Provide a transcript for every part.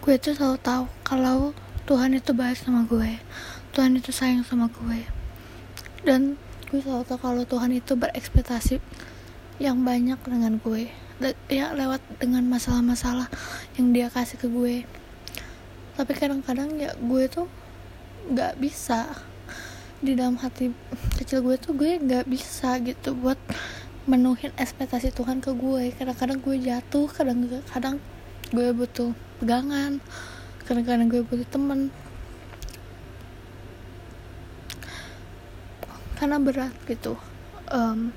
gue tuh selalu tahu kalau Tuhan itu baik sama gue. Tuhan itu sayang sama gue. Dan gue selalu tahu kalau Tuhan itu berekspektasi yang banyak dengan gue. Ya lewat dengan masalah-masalah yang dia kasih ke gue. Tapi kadang-kadang ya gue tuh nggak bisa. Di dalam hati kecil gue tuh gue nggak bisa gitu buat menuhin ekspektasi Tuhan ke gue. Kadang-kadang gue jatuh kadang-kadang gue butuh pegangan. Kadang-kadang gue butuh temen. Karena berat gitu. Um,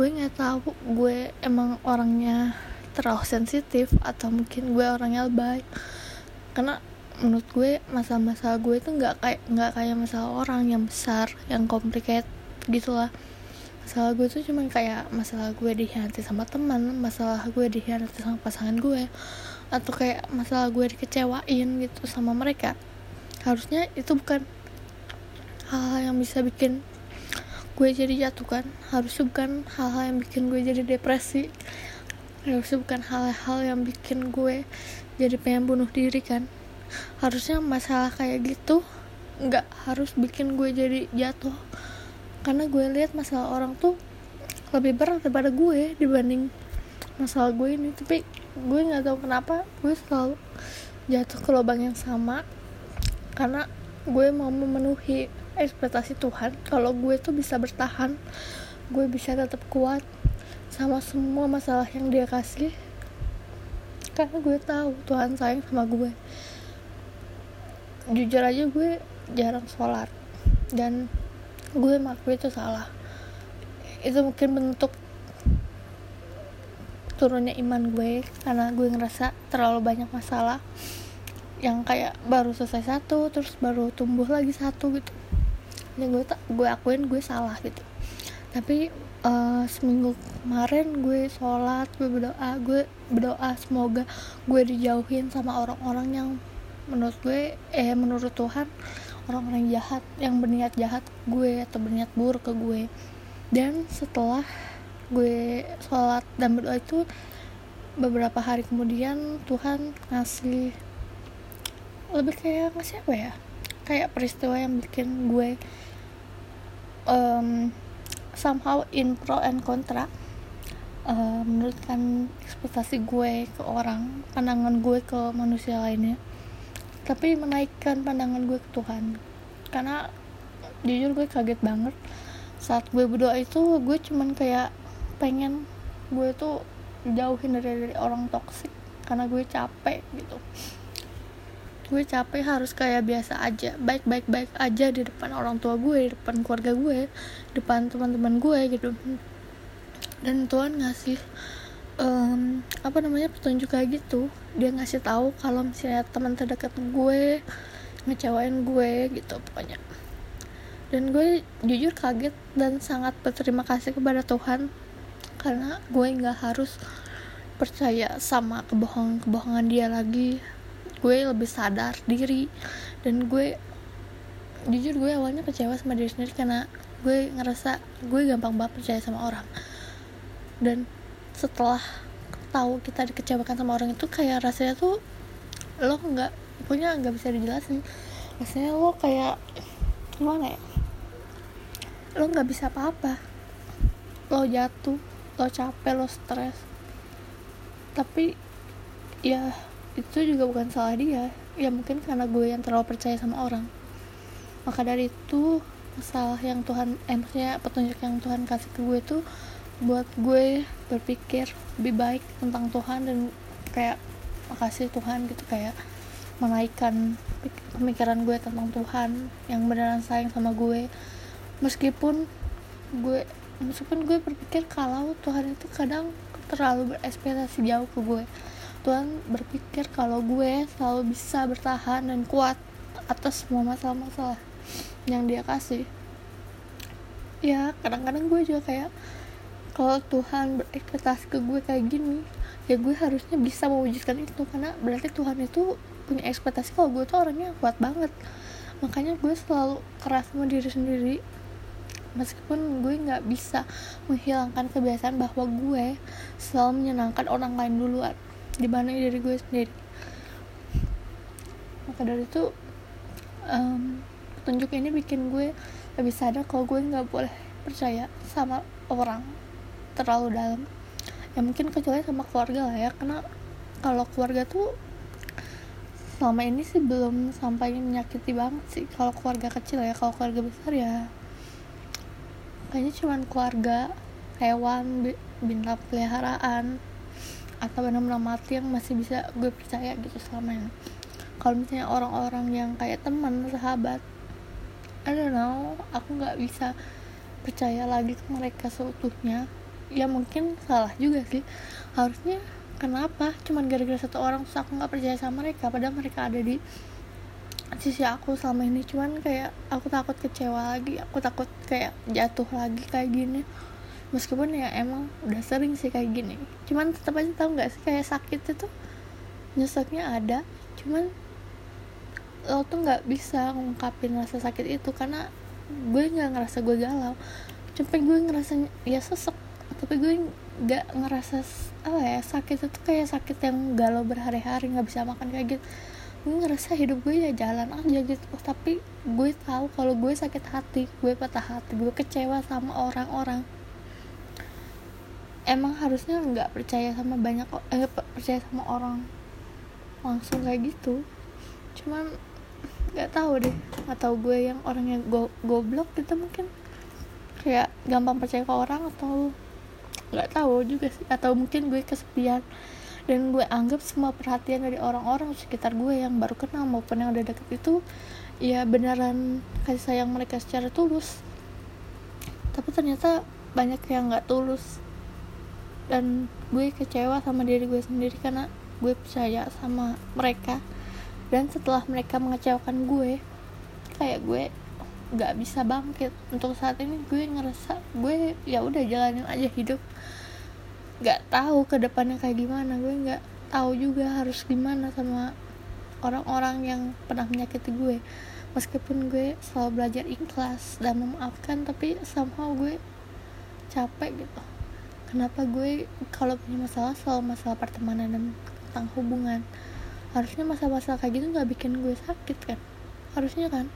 gue nggak tahu gue emang orangnya terlalu sensitif atau mungkin gue orangnya baik karena menurut gue masalah-masalah gue itu nggak kayak nggak kayak masalah orang yang besar yang complicated gitulah masalah gue tuh cuma kayak masalah gue dihianati sama teman masalah gue dihianati sama pasangan gue atau kayak masalah gue dikecewain gitu sama mereka. Harusnya itu bukan hal-hal yang bisa bikin gue jadi jatuh kan? Harusnya bukan hal-hal yang bikin gue jadi depresi. Harusnya bukan hal-hal yang bikin gue jadi pengen bunuh diri kan? Harusnya masalah kayak gitu nggak harus bikin gue jadi jatuh karena gue lihat masalah orang tuh lebih berat daripada gue dibanding masalah gue ini. Tapi gue nggak tahu kenapa gue selalu jatuh ke lubang yang sama. Karena gue mau memenuhi ekspektasi Tuhan. Kalau gue tuh bisa bertahan gue bisa tetap kuat sama semua masalah yang dia kasih. Karena gue tahu Tuhan sayang sama gue. Jujur aja gue jarang sholat. Dan gue maku itu salah. Itu mungkin bentuk turunnya iman gue karena gue ngerasa terlalu banyak masalah yang kayak baru selesai satu terus baru tumbuh lagi satu gitu. Ya gue tak gue akuin gue salah gitu. Tapi uh, seminggu kemarin gue sholat gue berdoa gue berdoa semoga gue dijauhin sama orang-orang yang menurut gue eh menurut Tuhan orang-orang jahat yang berniat jahat gue atau berniat buruk ke gue. Dan setelah gue sholat dan berdoa itu beberapa hari kemudian Tuhan ngasih lebih kayak ngasih apa ya? Kayak peristiwa yang bikin gue um, somehow in pro and contra uh, menurutkan ekspektasi gue ke orang pandangan gue ke manusia lainnya tapi menaikkan pandangan gue ke Tuhan. Karena jujur gue kaget banget. Saat gue berdoa itu gue cuman kayak pengen gue tuh jauhin dari, dari orang toksik karena gue capek gitu. Gue capek harus kayak biasa aja. Baik baik baik aja di depan orang tua gue di depan keluarga gue di depan teman-teman gue gitu. Dan Tuhan ngasih um, apa namanya petunjuk kayak gitu. Dia ngasih tahu kalau misalnya teman terdekat gue ngecewain gue gitu pokoknya. Dan gue jujur kaget dan sangat berterima kasih kepada Tuhan karena gue nggak harus percaya sama kebohongan-kebohongan dia lagi. Gue lebih sadar diri dan gue jujur gue awalnya kecewa sama diri sendiri karena gue ngerasa gue gampang banget percaya sama orang. Dan setelah tahu kita dikecewakan sama orang itu kayak rasanya tuh lo nggak punya nggak bisa dijelasin. Rasanya lo kayak gimana ya? Lo nggak bisa apa-apa. Lo jatuh lo capek lo stres. Tapi ya itu juga bukan salah dia. Ya mungkin karena gue yang terlalu percaya sama orang. Maka dari itu masalah yang Tuhan eh maksudnya petunjuk yang Tuhan kasih ke gue tuh buat gue berpikir lebih baik tentang Tuhan dan kayak makasih Tuhan gitu kayak menaikkan pemikiran gue tentang Tuhan yang beneran sayang sama gue. Meskipun gue meskipun gue berpikir kalau Tuhan itu kadang terlalu berekspektasi jauh ke gue. Tuhan berpikir kalau gue selalu bisa bertahan dan kuat atas semua masalah-masalah yang dia kasih. Ya kadang-kadang gue juga kayak kalau Tuhan berekspektasi ke gue kayak gini ya gue harusnya bisa mewujudkan itu. Karena berarti Tuhan itu punya ekspektasi kalau gue tuh orangnya kuat banget. Makanya gue selalu keras sama diri sendiri. Meskipun gue nggak bisa menghilangkan kebiasaan bahwa gue selalu menyenangkan orang lain duluan dibanding diri gue sendiri. Maka dari itu um, petunjuk ini bikin gue lebih sadar kalau gue nggak boleh percaya sama orang terlalu dalam. Ya mungkin kecuali sama keluarga lah ya karena kalau keluarga tuh selama ini sih belum sampai menyakiti banget sih. Kalau keluarga kecil ya kalau keluarga besar ya kayaknya cuman keluarga hewan bintang peliharaan atau benar-benar mati yang masih bisa gue percaya gitu selama ini. Kalau misalnya orang-orang yang kayak teman sahabat I don't know aku nggak bisa percaya lagi ke mereka seutuhnya ya mungkin salah juga sih. Harusnya kenapa cuman gara-gara satu orang terus aku nggak percaya sama mereka. Padahal mereka ada di sisi aku selama ini. Cuman kayak aku takut kecewa lagi. Aku takut kayak jatuh lagi kayak gini. Meskipun ya emang udah sering sih kayak gini. Cuman tetap aja tau nggak sih kayak sakit itu? Nyeseknya ada. Cuman lo tuh nggak bisa ngungkapin rasa sakit itu. Karena gue nggak ngerasa gue galau. Cuma gue ngerasa ya sesek tapi gue nggak ngerasa apa ya sakit itu kayak sakit yang galau berhari-hari nggak bisa makan kayak gitu. Gue ngerasa hidup gue ya jalan aja gitu oh, tapi gue tahu kalau gue sakit hati gue patah hati gue kecewa sama orang-orang. Emang harusnya nggak percaya sama banyak eh, percaya sama orang langsung kayak gitu. Cuman nggak tahu deh atau gue yang orang yang go goblok gitu mungkin. Kayak gampang percaya ke orang atau nggak tahu juga sih. Atau mungkin gue kesepian. Dan gue anggap semua perhatian dari orang-orang sekitar gue yang baru kenal maupun yang udah deket itu ya beneran kasih sayang mereka secara tulus. Tapi ternyata banyak yang nggak tulus. Dan gue kecewa sama diri gue sendiri karena gue percaya sama mereka. Dan setelah mereka mengecewakan gue kayak gue nggak bisa bangkit. Untuk saat ini gue ngerasa gue ya udah jalanin aja hidup. Nggak tahu ke depannya kayak gimana. Gue nggak tahu juga harus gimana sama orang-orang yang pernah menyakiti gue. Meskipun gue selalu belajar ikhlas dan memaafkan tapi somehow gue capek gitu. Kenapa gue kalau punya masalah selalu masalah pertemanan dan tentang hubungan? Harusnya masa-masa kayak gitu nggak bikin gue sakit kan? Harusnya kan